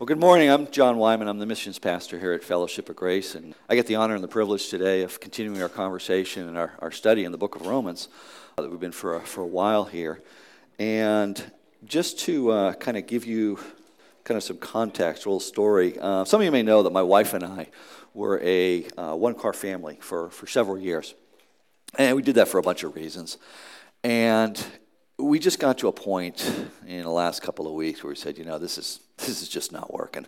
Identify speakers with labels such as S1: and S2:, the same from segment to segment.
S1: Well, good morning. I'm John Wyman. I'm the missions pastor here at Fellowship of Grace, and I get the honor and the privilege today of continuing our conversation and our, our study in the book of Romans uh, that we've been for a, for a while here. And just to uh, kind of give you kind of some context, a little story. Uh, some of you may know that my wife and I were a uh, one car family for, for several years. And we did that for a bunch of reasons. And we just got to a point in the last couple of weeks where we said, you know, this is this is just not working.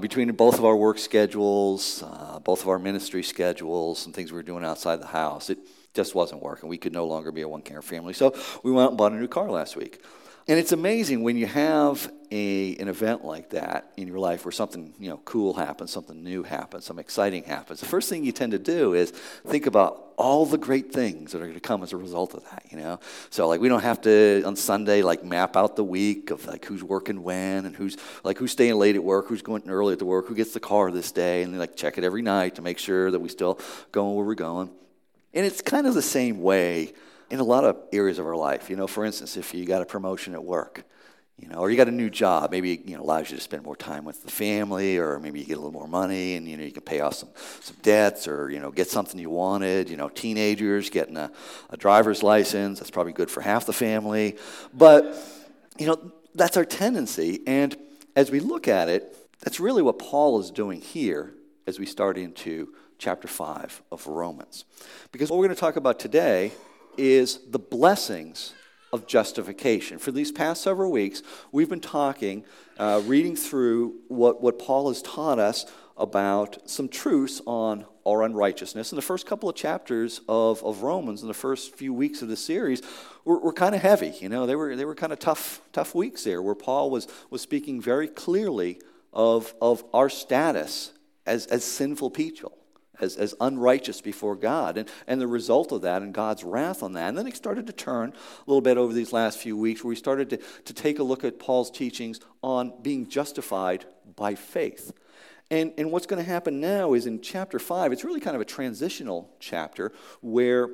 S1: Between both of our work schedules, uh, both of our ministry schedules, some things we were doing outside the house, it just wasn't working. We could no longer be a one car family. So we went out and bought a new car last week. And it's amazing when you have a, an event like that in your life where something you know cool happens, something new happens, something exciting happens. The first thing you tend to do is think about all the great things that are going to come as a result of that. You know, so like we don't have to on Sunday like map out the week of like who's working when and who's like who's staying late at work, who's going early at the work, who gets the car this day, and like check it every night to make sure that we still going where we're going. And it's kind of the same way in a lot of areas of our life. You know, for instance, if you got a promotion at work, you know, or you got a new job, maybe you know allows you to spend more time with the family, or maybe you get a little more money, and you know you can pay off some some debts, or you know get something you wanted. You know, teenagers getting a, a driver's license that's probably good for half the family, but you know that's our tendency, and as we look at it, that's really what Paul is doing here as we start into chapter five of Romans, because what we're going to talk about today is the blessings of justification. For these past several weeks, we've been talking, uh, reading through what, what Paul has taught us about some truths on our unrighteousness. And the first couple of chapters of, of Romans in the first few weeks of the series were, were kind of heavy. You know, they were, they were kind of tough, tough weeks there where Paul was, was speaking very clearly of, of our status as, as sinful people as, as unrighteous before God. And, and the result of that and God's wrath on that. And then it started to turn a little bit over these last few weeks where we started to, to take a look at Paul's teachings on being justified by faith. And, and what's going to happen now is in chapter 5, it's really kind of a transitional chapter where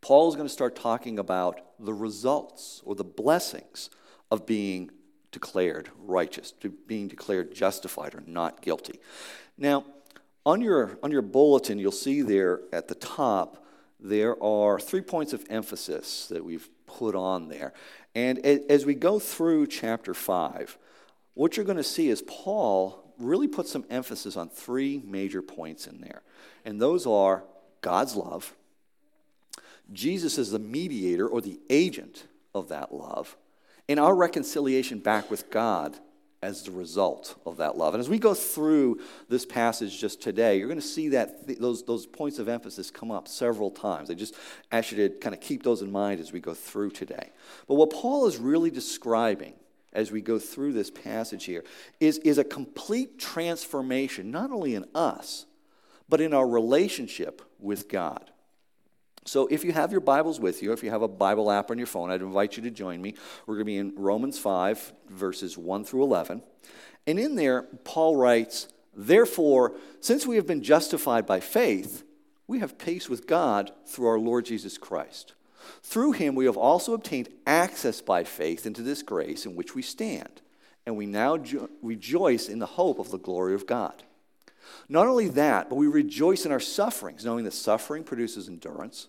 S1: Paul is going to start talking about the results or the blessings of being declared righteous, to being declared justified or not guilty. Now, on your, on your bulletin, you'll see there at the top, there are three points of emphasis that we've put on there. And as we go through chapter 5, what you're going to see is Paul really puts some emphasis on three major points in there. And those are God's love, Jesus is the mediator or the agent of that love, and our reconciliation back with God as the result of that love. And as we go through this passage just today, you're going to see that th- those, those points of emphasis come up several times. I just ask you to kind of keep those in mind as we go through today. But what Paul is really describing as we go through this passage here is, is a complete transformation, not only in us, but in our relationship with God. So if you have your Bibles with you, if you have a Bible app on your phone, I'd invite you to join me. We're going to be in Romans 5, verses 1 through 11. And in there, Paul writes, Therefore, since we have been justified by faith, we have peace with God through our Lord Jesus Christ. Through him, we have also obtained access by faith into this grace in which we stand, and we now jo- rejoice in the hope of the glory of God. Not only that, but we rejoice in our sufferings, knowing that suffering produces endurance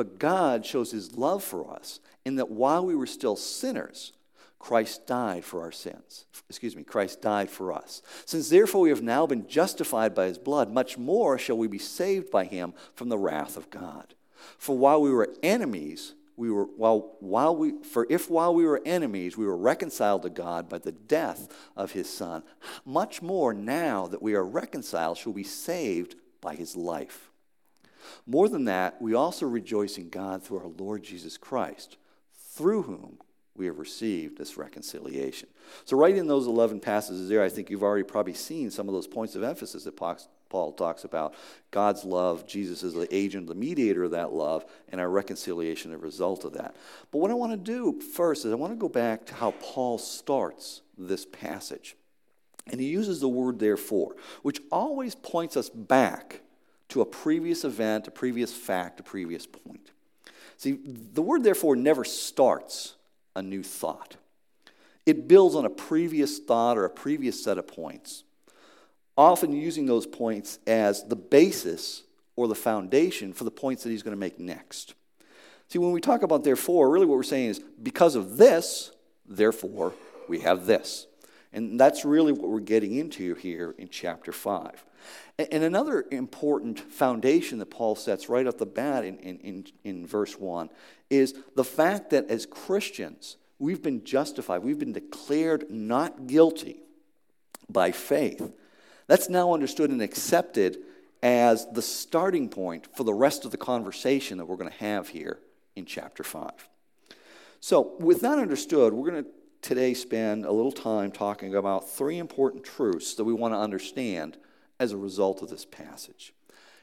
S1: But God shows his love for us in that while we were still sinners, Christ died for our sins. Excuse me, Christ died for us. Since therefore we have now been justified by his blood, much more shall we be saved by him from the wrath of God. For while we were enemies, we were while while we for if while we were enemies we were reconciled to God by the death of his son, much more now that we are reconciled shall we be saved by his life. More than that, we also rejoice in God through our Lord Jesus Christ, through whom we have received this reconciliation. So, right in those 11 passages there, I think you've already probably seen some of those points of emphasis that Paul talks about God's love, Jesus is the agent, the mediator of that love, and our reconciliation, a result of that. But what I want to do first is I want to go back to how Paul starts this passage. And he uses the word therefore, which always points us back to a previous event, a previous fact, a previous point. See, the word therefore never starts a new thought, it builds on a previous thought or a previous set of points, often using those points as the basis or the foundation for the points that he's going to make next. See, when we talk about therefore, really what we're saying is because of this, therefore, we have this. And that's really what we're getting into here in chapter 5. And another important foundation that Paul sets right off the bat in, in, in, verse 1 is the fact that as Christians, we've been justified, we've been declared not guilty by faith. That's now understood and accepted as the starting point for the rest of the conversation that we're going to have here in chapter 5. So, with that understood, we're going to today spend a little time talking about three important truths that we want to understand as a result of this passage.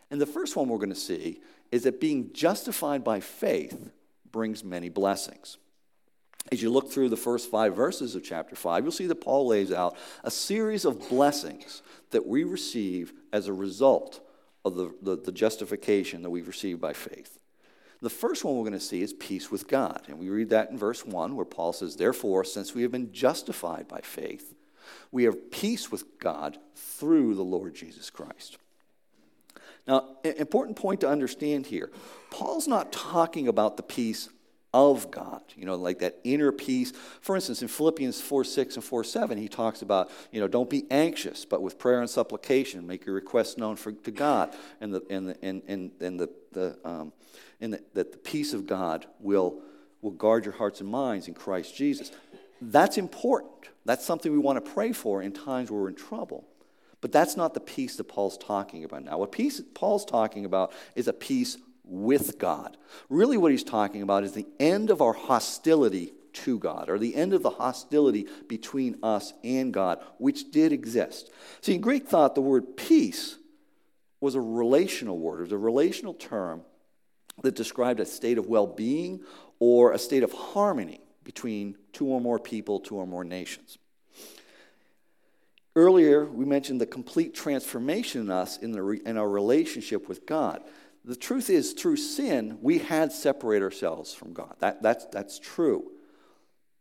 S1: And the first one we're going to see is that being justified by faith brings many blessings. As you look through the first five verses of chapter 5, you'll see that Paul lays out a series of blessings that we receive as a result of the, the, the justification that we've received by faith. The first one we're going to see is peace with God. And we read that in verse 1, where Paul says, Therefore, since we have been justified by faith, we have peace with God through the Lord Jesus Christ. Now, important point to understand here Paul's not talking about the peace of God, you know, like that inner peace. For instance, in Philippians 4 6 and 4 7, he talks about, you know, don't be anxious, but with prayer and supplication, make your requests known for, to God, and, the, and, the, and, and, and, the, the, um, and the, that the peace of God will, will guard your hearts and minds in Christ Jesus. That's important. That's something we want to pray for in times where we're in trouble. But that's not the peace that Paul's talking about now. What peace Paul's talking about is a peace with God. Really, what he's talking about is the end of our hostility to God, or the end of the hostility between us and God, which did exist. See, in Greek thought, the word peace was a relational word, it was a relational term that described a state of well being or a state of harmony between two or more people, two or more nations. Earlier, we mentioned the complete transformation in us in, the, in our relationship with God. The truth is, through sin, we had separated ourselves from God. That, that's, that's true.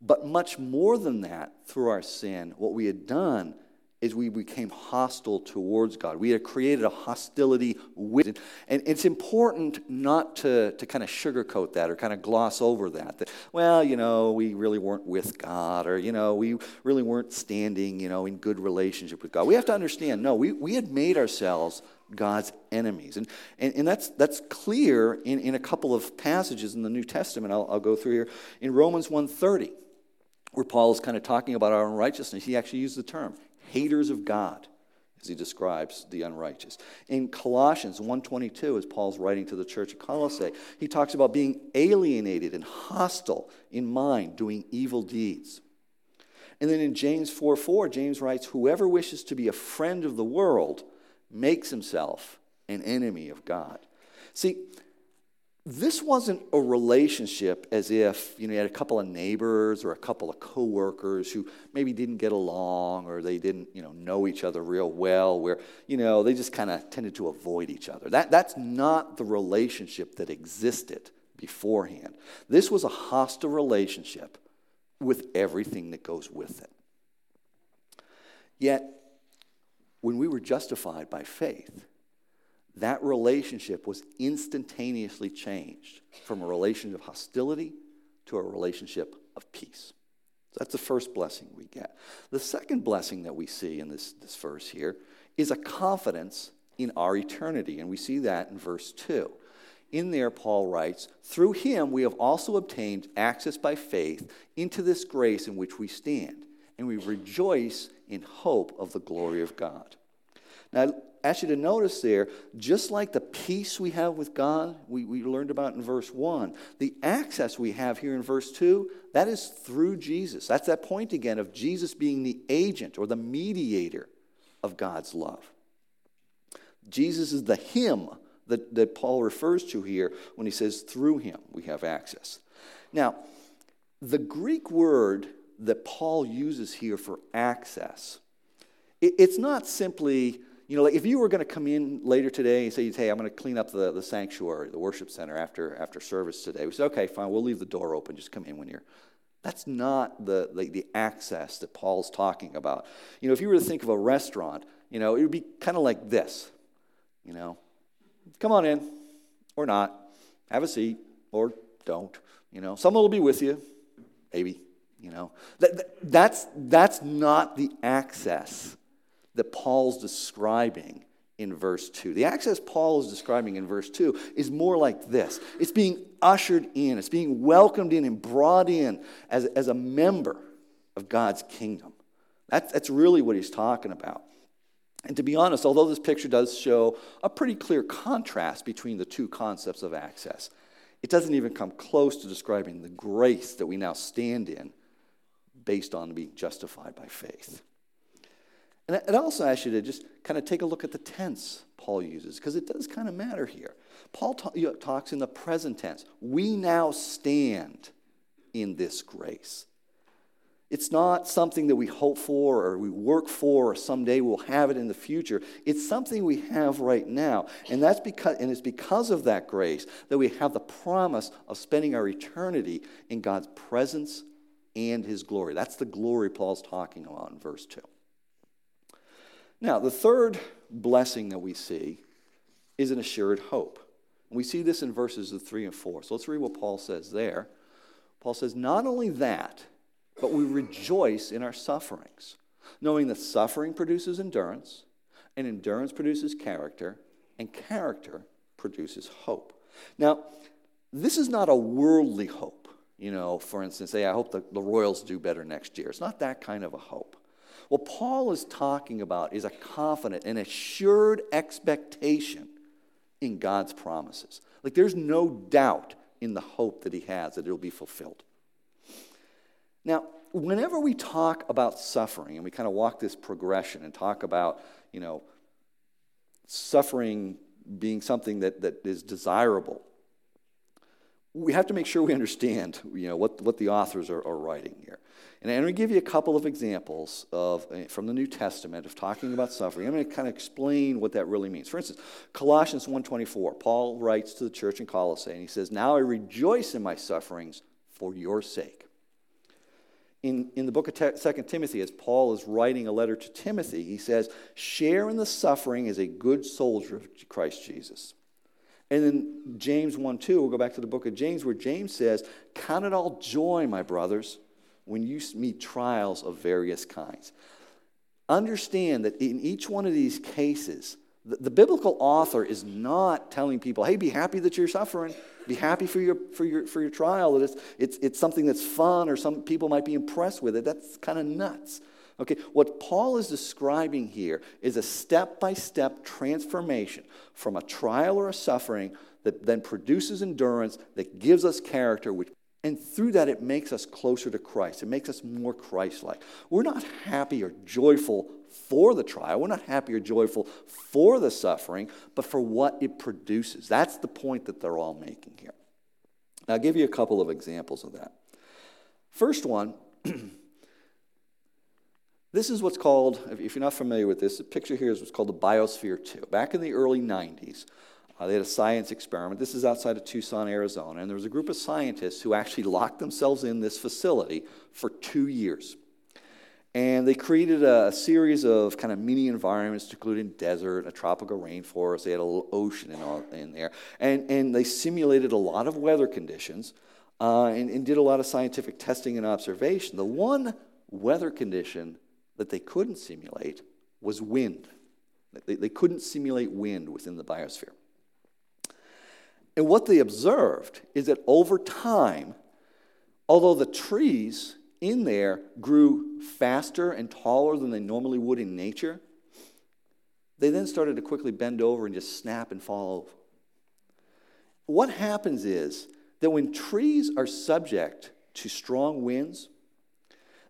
S1: But much more than that, through our sin, what we had done is we became hostile towards God. We had created a hostility with it. And it's important not to, to kind of sugarcoat that or kind of gloss over that. That, well, you know, we really weren't with God or, you know, we really weren't standing, you know, in good relationship with God. We have to understand, no, we, we had made ourselves God's enemies. And, and, and that's, that's clear in, in a couple of passages in the New Testament. I'll, I'll go through here. In Romans 1.30, where Paul is kind of talking about our unrighteousness, he actually used the term haters of God as he describes the unrighteous. In Colossians 1:22 as Paul's writing to the church of Colossae, he talks about being alienated and hostile in mind, doing evil deeds. And then in James 4 4, James writes, Whoever wishes to be a friend of the world makes himself an enemy of God. See, this wasn't a relationship as if you, know, you had a couple of neighbors or a couple of coworkers who maybe didn't get along or they didn't you know, know each other real well, where you know, they just kind of tended to avoid each other. That, that's not the relationship that existed beforehand. This was a hostile relationship with everything that goes with it. Yet, when we were justified by faith, that relationship was instantaneously changed from a relationship of hostility to a relationship of peace. So that's the first blessing we get. The second blessing that we see in this, this verse here is a confidence in our eternity, and we see that in verse 2. In there, Paul writes, Through him we have also obtained access by faith into this grace in which we stand, and we rejoice in hope of the glory of God. Now, ask you to notice there, just like the peace we have with God, we, we learned about in verse 1, the access we have here in verse 2, that is through Jesus. That's that point again of Jesus being the agent or the mediator of God's love. Jesus is the him that, that Paul refers to here when he says, through him we have access. Now, the Greek word that Paul uses here for access, it, it's not simply, you know, like if you were going to come in later today and say, hey, I'm going to clean up the, the sanctuary, the worship center after, after service today, we say, okay, fine, we'll leave the door open, just come in when you're. That's not the, the, the access that Paul's talking about. You know, if you were to think of a restaurant, you know, it would be kind of like this, you know, come on in or not, have a seat or don't, you know, someone will be with you, maybe, you know. That, that, that's, that's not the access that Paul's describing in verse 2. The access Paul is describing in verse 2 is more like this it's being ushered in, it's being welcomed in and brought in as, as a member of God's kingdom. That's, that's really what he's talking about. And to be honest, although this picture does show a pretty clear contrast between the two concepts of access, it doesn't even come close to describing the grace that we now stand in based on being justified by faith. And it also asks you to just kind of take a look at the tense Paul uses, because it does kind of matter here. Paul talks in the present tense. We now stand in this grace. It's not something that we hope for or we work for or someday we'll have it in the future. It's something we have right now. And that's because and it's because of that grace that we have the promise of spending our eternity in God's presence and his glory. That's the glory Paul's talking about in verse 2. Now, the third blessing that we see is an assured hope. We see this in verses of 3 and 4. So let's read what Paul says there. Paul says, Not only that, but we rejoice in our sufferings, knowing that suffering produces endurance, and endurance produces character, and character produces hope. Now, this is not a worldly hope. You know, for instance, say, I hope the, the Royals do better next year. It's not that kind of a hope. What Paul is talking about is a confident and assured expectation in God's promises. Like there's no doubt in the hope that he has that it'll be fulfilled. Now, whenever we talk about suffering and we kind of walk this progression and talk about, you know, suffering being something that, that is desirable, we have to make sure we understand, you know, what, what the authors are, are writing here. And I'm going to give you a couple of examples of, eh, from the New Testament of talking about suffering. I'm going to kind of explain what that really means. For instance, Colossians 1.24, Paul writes to the church in Colossae, and he says, Now I rejoice in my sufferings for your sake. In, in the book of 2 Timothy, as Paul is writing a letter to Timothy, he says, Share in the suffering as a good soldier of Christ Jesus. And then James 1 2, we'll go back to the book of James, where James says, Count it all joy, my brothers, when you meet trials of various kinds. Understand that in each one of these cases, the, the biblical author is not telling people, hey, be happy that you're suffering. Be happy for your, for your, for your trial. That it's, it's, it's something that's fun or some people might be impressed with it. That's kind of nuts. Okay, what Paul is describing here is a step by step transformation from a trial or a suffering that then produces endurance, that gives us character, which, and through that it makes us closer to Christ. It makes us more Christ like. We're not happy or joyful for the trial, we're not happy or joyful for the suffering, but for what it produces. That's the point that they're all making here. Now, I'll give you a couple of examples of that. First one, This is what's called, if you're not familiar with this, the picture here is what's called the Biosphere 2. Back in the early 90s, uh, they had a science experiment. This is outside of Tucson, Arizona, and there was a group of scientists who actually locked themselves in this facility for two years. And they created a, a series of kind of mini environments, including desert, a tropical rainforest. They had a little ocean in, all, in there. And, and they simulated a lot of weather conditions uh, and, and did a lot of scientific testing and observation. The one weather condition that they couldn't simulate was wind. They, they couldn't simulate wind within the biosphere. And what they observed is that over time, although the trees in there grew faster and taller than they normally would in nature, they then started to quickly bend over and just snap and fall over. What happens is that when trees are subject to strong winds,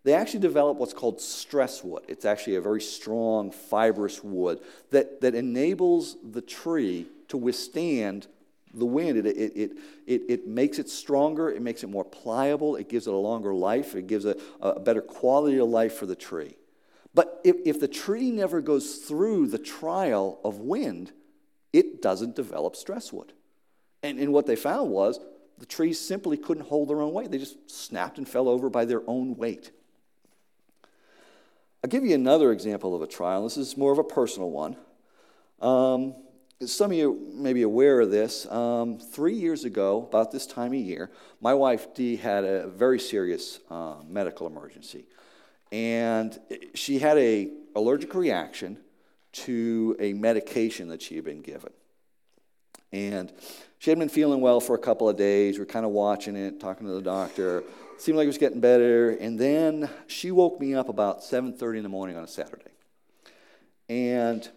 S1: they actually develop what's called stress wood. It's actually a very strong, fibrous wood that, that enables the tree to withstand the wind. It, it, it, it, it makes it stronger, it makes it more pliable, it gives it a longer life, it gives a, a better quality of life for the tree. But if, if the tree never goes through the trial of wind, it doesn't develop stress wood. And, and what they found was the trees simply couldn't hold their own weight. They just snapped and fell over by their own weight. I'll give you another example of a trial. This is more of a personal one. Um, some of you may be aware of this. Um, three years ago, about this time of year, my wife Dee had a very serious uh, medical emergency, and she had a allergic reaction to a medication that she had been given. And she had been feeling well for a couple of days. We are kind of watching it, talking to the doctor. Seemed like it was getting better. And then she woke me up about 7:30 in the morning on a Saturday. And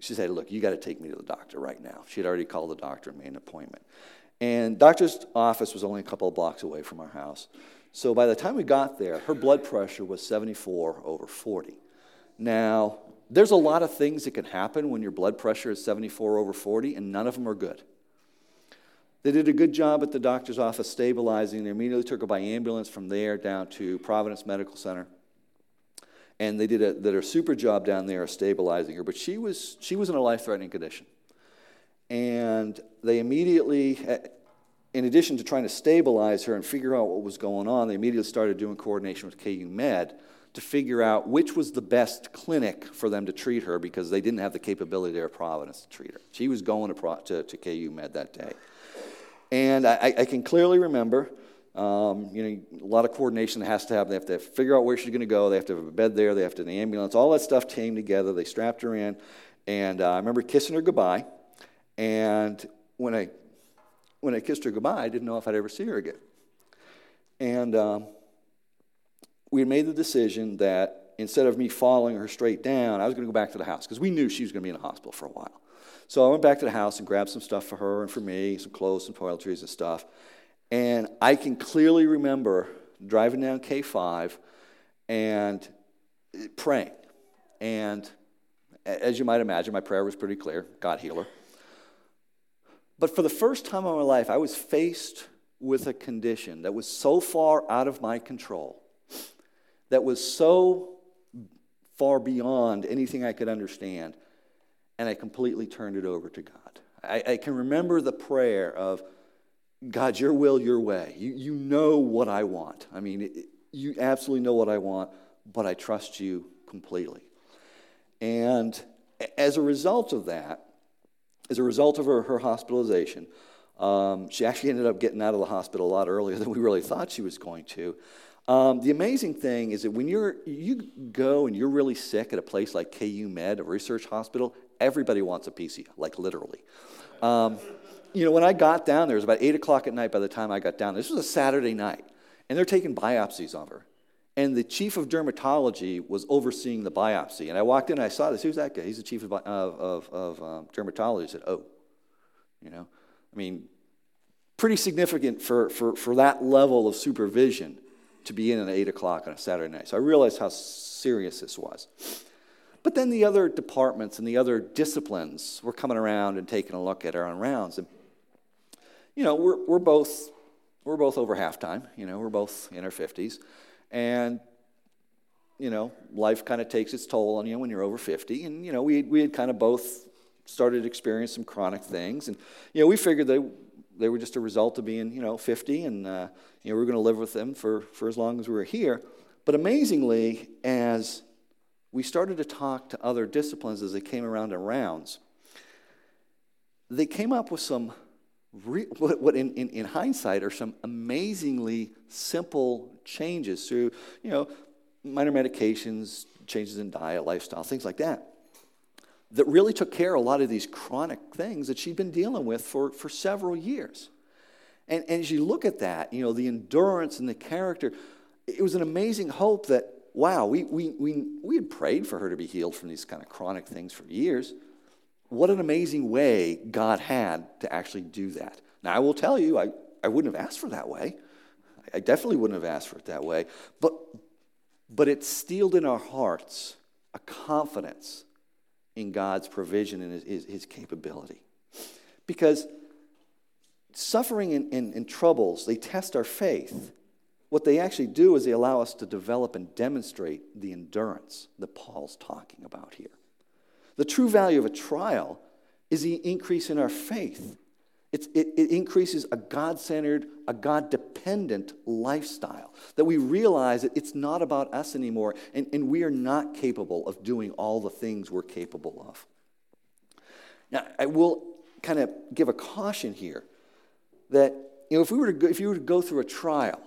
S1: she said, Look, you got to take me to the doctor right now. She had already called the doctor and made an appointment. And doctor's office was only a couple of blocks away from our house. So by the time we got there, her blood pressure was 74 over 40. Now, there's a lot of things that can happen when your blood pressure is 74 over 40, and none of them are good. They did a good job at the doctor's office stabilizing. They immediately took her by ambulance from there down to Providence Medical Center. And they did a, did a super job down there of stabilizing her. But she was, she was in a life threatening condition. And they immediately, eh, in addition to trying to stabilize her and figure out what was going on, they immediately started doing coordination with KU Med to figure out which was the best clinic for them to treat her because they didn't have the capability there at Providence to treat her. She was going to, to, to KU Med that day. And I, I can clearly remember, um, you know, a lot of coordination has to happen. They have to figure out where she's going to go. They have to have a bed there. They have to have an ambulance. All that stuff came together. They strapped her in. And uh, I remember kissing her goodbye. And when I, when I kissed her goodbye, I didn't know if I'd ever see her again. And um, we made the decision that instead of me following her straight down, I was going to go back to the house because we knew she was going to be in the hospital for a while. So I went back to the house and grabbed some stuff for her and for me, some clothes, some toiletries and stuff. And I can clearly remember driving down K5 and eh, praying. And as you might imagine, my prayer was pretty clear God heal her. But for the first time in my life, I was faced with a condition that was so far out of my control, that was so far beyond anything I could understand and I completely turned it over to God. I, I, can remember the prayer of, God, your will, your way. You, you know what I want. I mean, it, you absolutely know what I want, but I trust you completely. And as a result of that, as a result of her, her hospitalization, um, she actually ended up getting out of the hospital a lot earlier than we really thought she was going to. Um, the amazing thing is that when you're, you go and you're really sick at a place like KU Med, a research hospital, everybody wants a of you, like literally. Um, you know, when I got down there, it was about 8 o'clock at night by the time I got down. There. This was a Saturday night, and they're taking biopsies of her. And the chief of dermatology was overseeing the biopsy. And I walked in and I saw this. Who's that guy? He's the chief of, of, of um, dermatology. I said, Oh, you know, I mean, pretty significant for, for, for that level of supervision to be in at 8 o'clock on a Saturday night. So I realized how serious this was. But then the other departments and the other disciplines were coming around and taking a look at our own rounds. And, you know, we're, we're, both, we're both over halftime. You know, we're both in our 50s. And, you know, life kind of takes its toll on you when you're over 50. And, you know, we, we had kind of both started experiencing some chronic things. And, you know, we figured they, they were just a result of being, you know, 50. And, uh, you know, we are going to live with them for, for as long as we were here. But amazingly, as we started to talk to other disciplines as they came around in rounds. They came up with some, re- what, what in, in, in hindsight are some amazingly simple changes through, you know, minor medications, changes in diet, lifestyle, things like that, that really took care of a lot of these chronic things that she'd been dealing with for, for several years. And, and as you look at that, you know, the endurance and the character, it was an amazing hope that wow, we, we, we, we had prayed for her to be healed from these kind of chronic things for years. What an amazing way God had to actually do that. Now, I will tell you, I, I wouldn't have asked for that way. I definitely wouldn't have asked for it that way. But but it instilled in our hearts a confidence in God's provision and his, his, his capability. Because suffering and, and, and troubles, they test our faith. What they actually do is they allow us to develop and demonstrate the endurance that Paul's talking about here. The true value of a trial is the increase in our faith. It, it, increases a God centered, a God dependent lifestyle. That we realize that it's not about us anymore, and, and we are not capable of doing all the things we're capable of. Now, I will kind of give a caution here that you know, if, we were to go, if you were to go through a trial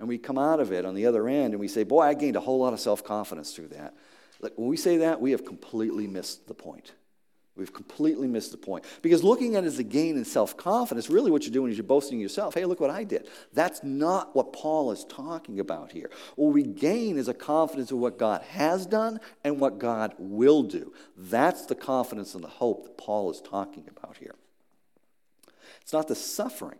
S1: and we come out of it on the other end and we say, Boy, I gained a whole lot of self confidence through that. Like, when we say that, we have completely missed the point. We've completely missed the point. Because looking at it as a gain in self confidence, really what you're doing is you're boasting yourself. Hey, look what I did. That's not what Paul is talking about here. What we gain is a confidence in what God has done and what God will do. That's the confidence and the hope that Paul is talking about here. It's not the suffering,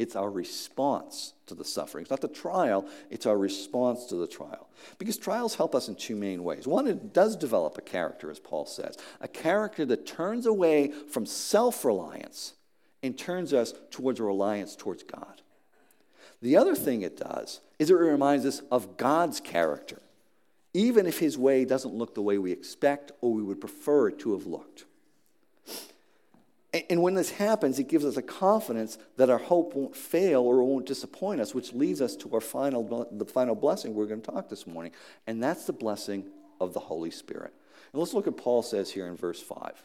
S1: it's our response to the suffering. It's not the trial, it's our response to the trial. Because trials help us in two main ways. One, it does develop a character, as Paul says, a character that turns away from self reliance and turns us towards a reliance towards God. The other thing it does is it reminds us of God's character, even if his way doesn't look the way we expect or we would prefer it to have looked. And when this happens, it gives us a confidence that our hope won't fail or won't disappoint us, which leads us to our final, the final blessing we're going to talk this morning, and that's the blessing of the Holy Spirit. And let's look at Paul says here in verse 5.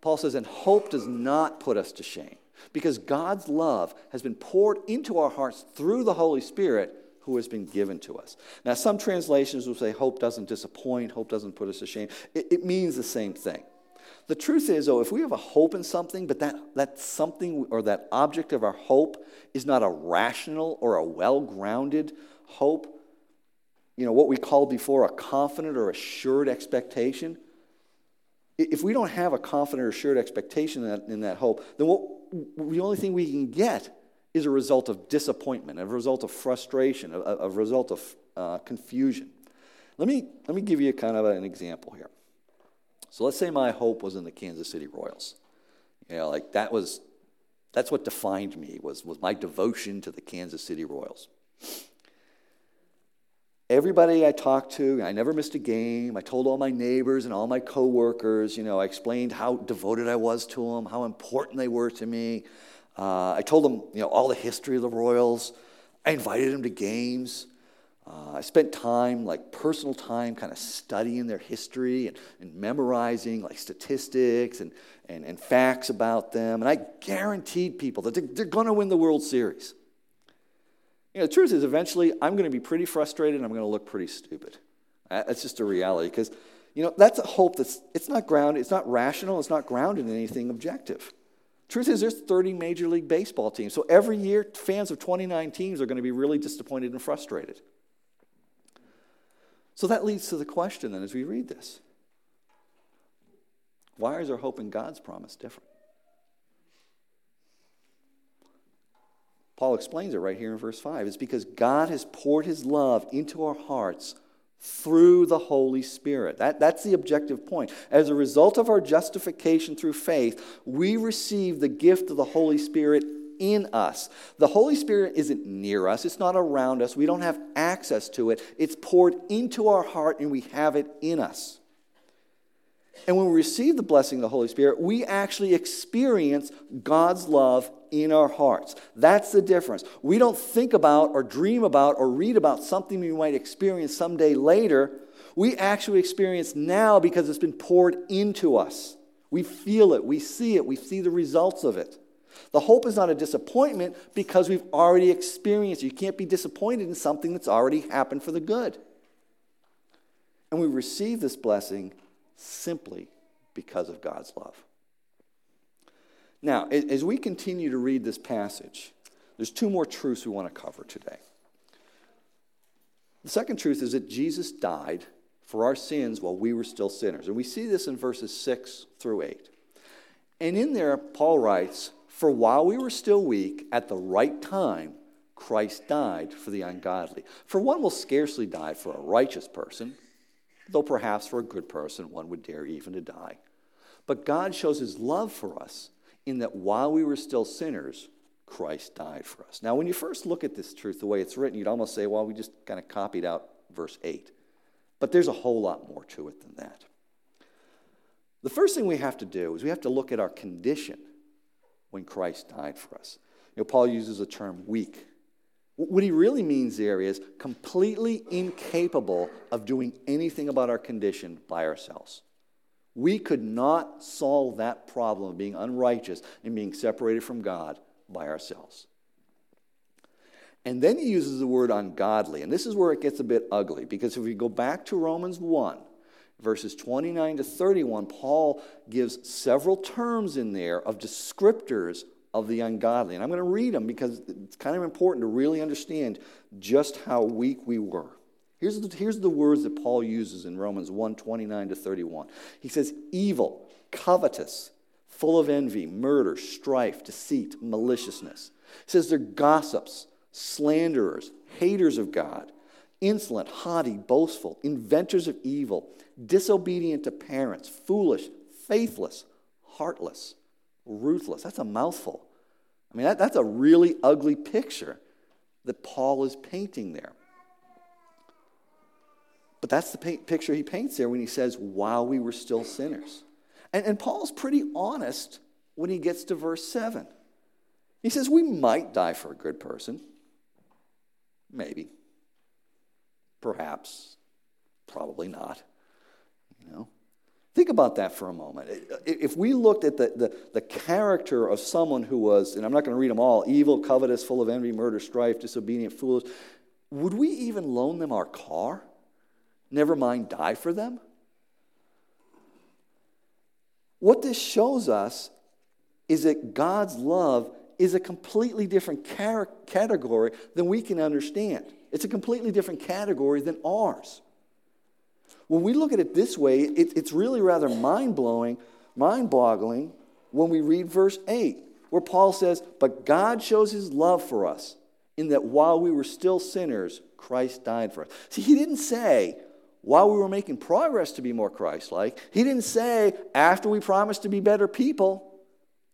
S1: Paul says, And hope does not put us to shame, because God's love has been poured into our hearts through the Holy Spirit who has been given to us. Now, some translations will say hope doesn't disappoint, hope doesn't put us to shame. It, it means the same thing. The truth is, though, if we have a hope in something, but that, that something or that object of our hope is not a rational or a well grounded hope, you know, what we called before a confident or assured expectation, if we don't have a confident or assured expectation in that, in that hope, then what, the only thing we can get is a result of disappointment, a result of frustration, a, a result of uh, confusion. Let me, let me give you kind of an example here. So let's say my hope was in the Kansas City Royals. You know, like that was, that's what defined me, was, was my devotion to the Kansas City Royals. Everybody I talked to, I never missed a game. I told all my neighbors and all my coworkers, you know, I explained how devoted I was to them, how important they were to me. Uh, I told them, you know, all the history of the Royals. I invited them to games. Uh, I spent time, like personal time, kind of studying their history and, and memorizing like statistics and, and, and, facts about them. And I guaranteed people that they're, they're going to win the World Series. You know, the truth is, eventually, I'm going to be pretty frustrated and I'm going to look pretty stupid. That's just a reality because, you know, that's a hope that's, it's not grounded, it's not rational, it's not grounded in anything objective. Truth is, there's 30 Major League Baseball teams. So every year, fans of 29 teams are going to be really disappointed and frustrated. So that leads to the question then as we read this why is our hope in God's promise different? Paul explains it right here in verse 5. It's because God has poured his love into our hearts through the Holy Spirit. That, that's the objective point. As a result of our justification through faith, we receive the gift of the Holy Spirit in us. The Holy Spirit isn't near us, it's not around us. We don't have access to it. It's poured into our heart and we have it in us. And when we receive the blessing of the Holy Spirit, we actually experience God's love in our hearts. That's the difference. We don't think about or dream about or read about something we might experience someday later. We actually experience now because it's been poured into us. We feel it, we see it, we see the results of it. The hope is not a disappointment because we've already experienced it. You can't be disappointed in something that's already happened for the good. And we receive this blessing simply because of God's love. Now, as we continue to read this passage, there's two more truths we want to cover today. The second truth is that Jesus died for our sins while we were still sinners. And we see this in verses 6 through 8. And in there, Paul writes, For while we were still weak, at the right time, Christ died for the ungodly. For one will scarcely die for a righteous person, though perhaps for a good person one would dare even to die. But God shows his love for us in that while we were still sinners, Christ died for us. Now, when you first look at this truth, the way it's written, you'd almost say, well, we just kind of copied out verse 8. But there's a whole lot more to it than that. The first thing we have to do is we have to look at our condition when Christ died for us. You know, Paul uses the term weak. What he really means there is completely incapable of doing anything about our condition by ourselves. We could not solve that problem of being unrighteous and being separated from God by ourselves. And then he uses the word ungodly. And this is where it gets a bit ugly because if we go back to Romans 1, verses 29 to 31, Paul gives several terms in there of descriptors of the ungodly. And I'm going to read them because it's kind of important to really understand just how weak we were. Here's the, here's the words that Paul uses in Romans 1 29 to 31. He says, evil, covetous, full of envy, murder, strife, deceit, maliciousness. He says they're gossips, slanderers, haters of God, insolent, haughty, boastful, inventors of evil, disobedient to parents, foolish, faithless, heartless, ruthless. That's a mouthful. I mean, that, that's a really ugly picture that Paul is painting there. But that's the picture he paints there when he says, while we were still sinners. And, and Paul's pretty honest when he gets to verse 7. He says, We might die for a good person. Maybe. Perhaps. Probably not. You know? Think about that for a moment. If we looked at the, the, the, character of someone who was, and I'm not going to read them all evil, covetous, full of envy, murder, strife, disobedient, foolish, would we even loan them our car? Never mind die for them? What this shows us is that God's love is a completely different category than we can understand. It's a completely different category than ours. When we look at it this way, it, it's really rather mind blowing, mind boggling when we read verse 8, where Paul says, But God shows his love for us in that while we were still sinners, Christ died for us. See, he didn't say, while we were making progress to be more Christ like. He didn't say after we promised to be better people,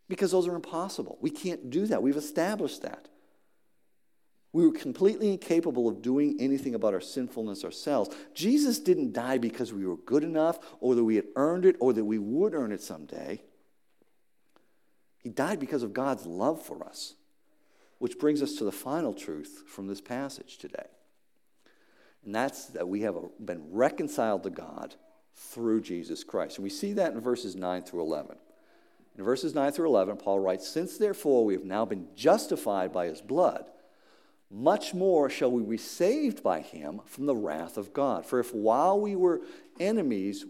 S1: because those are impossible. We can't do that. We've established that. We were completely incapable of doing anything about our sinfulness ourselves. Jesus didn't die because we were good enough or that we had earned it or that we would earn it someday. He died because of God's love for us, which brings us to the final truth from this passage today. And that's that we have been reconciled to God through Jesus Christ. And we see that in verses 9 through 11. In verses 9 through 11, Paul writes, Since therefore we have now been justified by his blood, much more shall we be saved by him from the wrath of God. For if while we were enemies,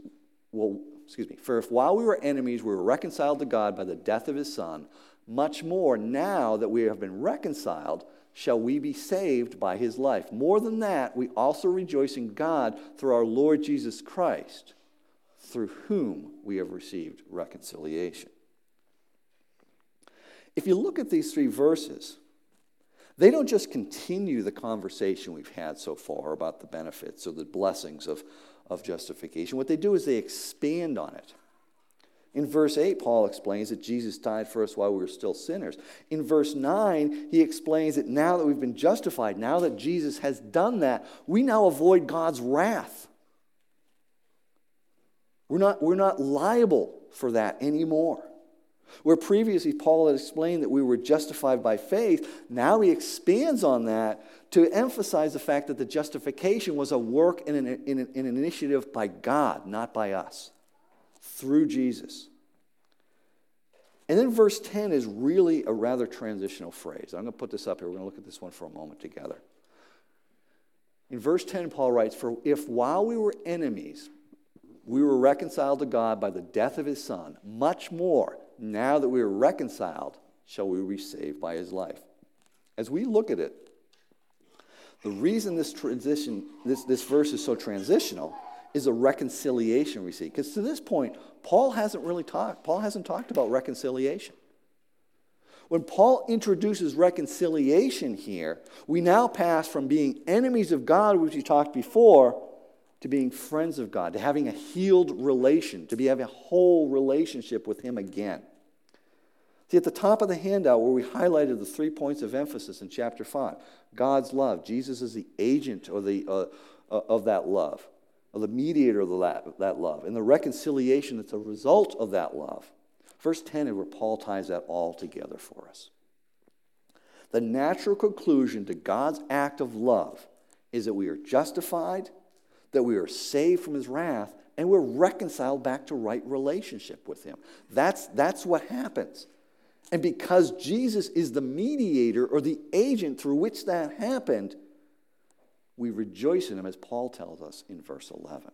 S1: well, excuse me, for if while we were enemies we were reconciled to God by the death of his son, much more now that we have been reconciled, shall we be saved by his life. More than that, we also rejoice in God through our Lord Jesus Christ, through whom we have received reconciliation. If you look at these three verses, they don't just continue the conversation we've had so far about the benefits or the blessings of, of justification. What they do is they expand on it. In verse 8, Paul explains that Jesus died for us while we were still sinners. In verse 9, he explains that now that we've been justified, now that Jesus has done that, we now avoid God's wrath. We're not, we're not liable for that anymore. Where previously Paul had explained that we were justified by faith, now he expands on that to emphasize the fact that the justification was a work and an, an, an initiative by God, not by us through Jesus. And then verse 10 is really a rather transitional phrase. I'm going to put this up here. We're going to look at this one for a moment together. In verse 10, Paul writes, For if while we were enemies, we were reconciled to God by the death of his Son, much more, now that we are reconciled, shall we be saved by his life. As we look at it, the reason this transition, this, this verse is so transitional is a reconciliation we see. Because to this point, Paul hasn't really talked. Paul hasn't talked about reconciliation. When Paul introduces reconciliation here, we now pass from being enemies of God, which we talked before, to being friends of God, to having a healed relation, to be having a whole relationship with Him again. See, at the top of the handout where we highlighted the three points of emphasis in chapter 5 God's love, Jesus is the agent or the, uh, uh, of that love, or the mediator of the, that love, and the reconciliation that's a result of that love. Verse 10 is where Paul ties that all together for us. The natural conclusion to God's act of love is that we are justified that we are saved from his wrath and we're reconciled back to right relationship with him. That's, that's what happens. And because Jesus is the mediator or the agent through which that happened, we rejoice in him, as Paul tells us in verse 11.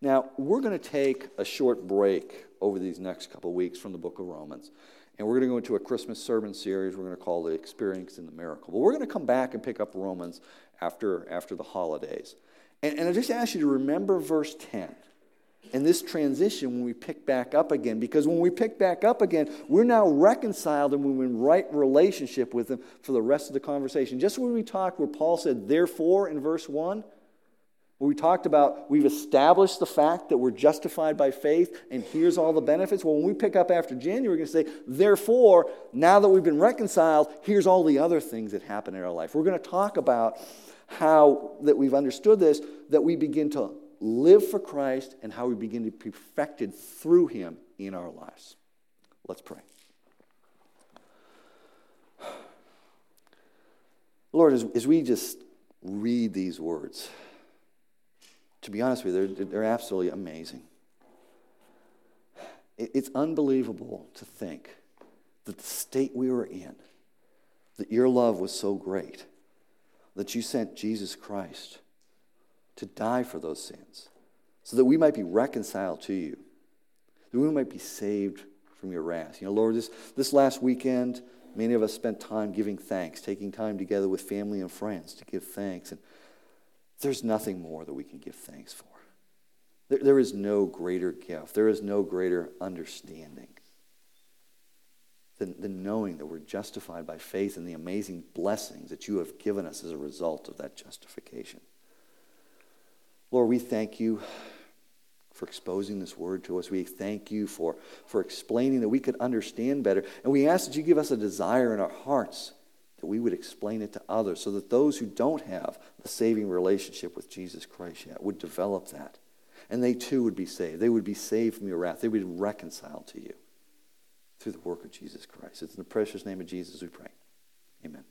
S1: Now, we're going to take a short break over these next couple weeks from the book of Romans. And we're going to go into a Christmas sermon series we're going to call the Experience in the Miracle. But we're going to come back and pick up Romans after, after the holidays. And, and I just ask you to remember verse 10 and this transition when we pick back up again. Because when we pick back up again, we're now reconciled and we're in right relationship with Him for the rest of the conversation. Just when we talked where Paul said, therefore, in verse 1, we talked about we've established the fact that we're justified by faith and here's all the benefits. Well, when we pick up after January, we're going to say, therefore, now that we've been reconciled, here's all the other things that happen in our life. We're going to talk about how that we've understood this, that we begin to live for Christ and how we begin to be perfected through him in our lives. Let's pray. Lord, as, as we just read these words, to be honest with you, they're, they're absolutely amazing. It's unbelievable to think that the state we were in, that your love was so great, that you sent Jesus Christ to die for those sins, so that we might be reconciled to you, that we might be saved from your wrath. You know, Lord, this, this last weekend, many of us spent time giving thanks, taking time together with family and friends to give thanks. And there's nothing more that we can give thanks for. There, there is no greater gift, there is no greater understanding than, than knowing that we're justified by faith and the amazing blessings that you have given us as a result of that justification. Lord, we thank you for exposing this word to us. We thank you for, for explaining that we could understand better. And we ask that you give us a desire in our hearts that we would explain it to others so that those who don't have a saving relationship with Jesus Christ yet would develop that. And they too would be saved. They would be saved from your wrath. They would be reconciled to you through the work of Jesus Christ. It's in the precious name of Jesus we pray. Amen.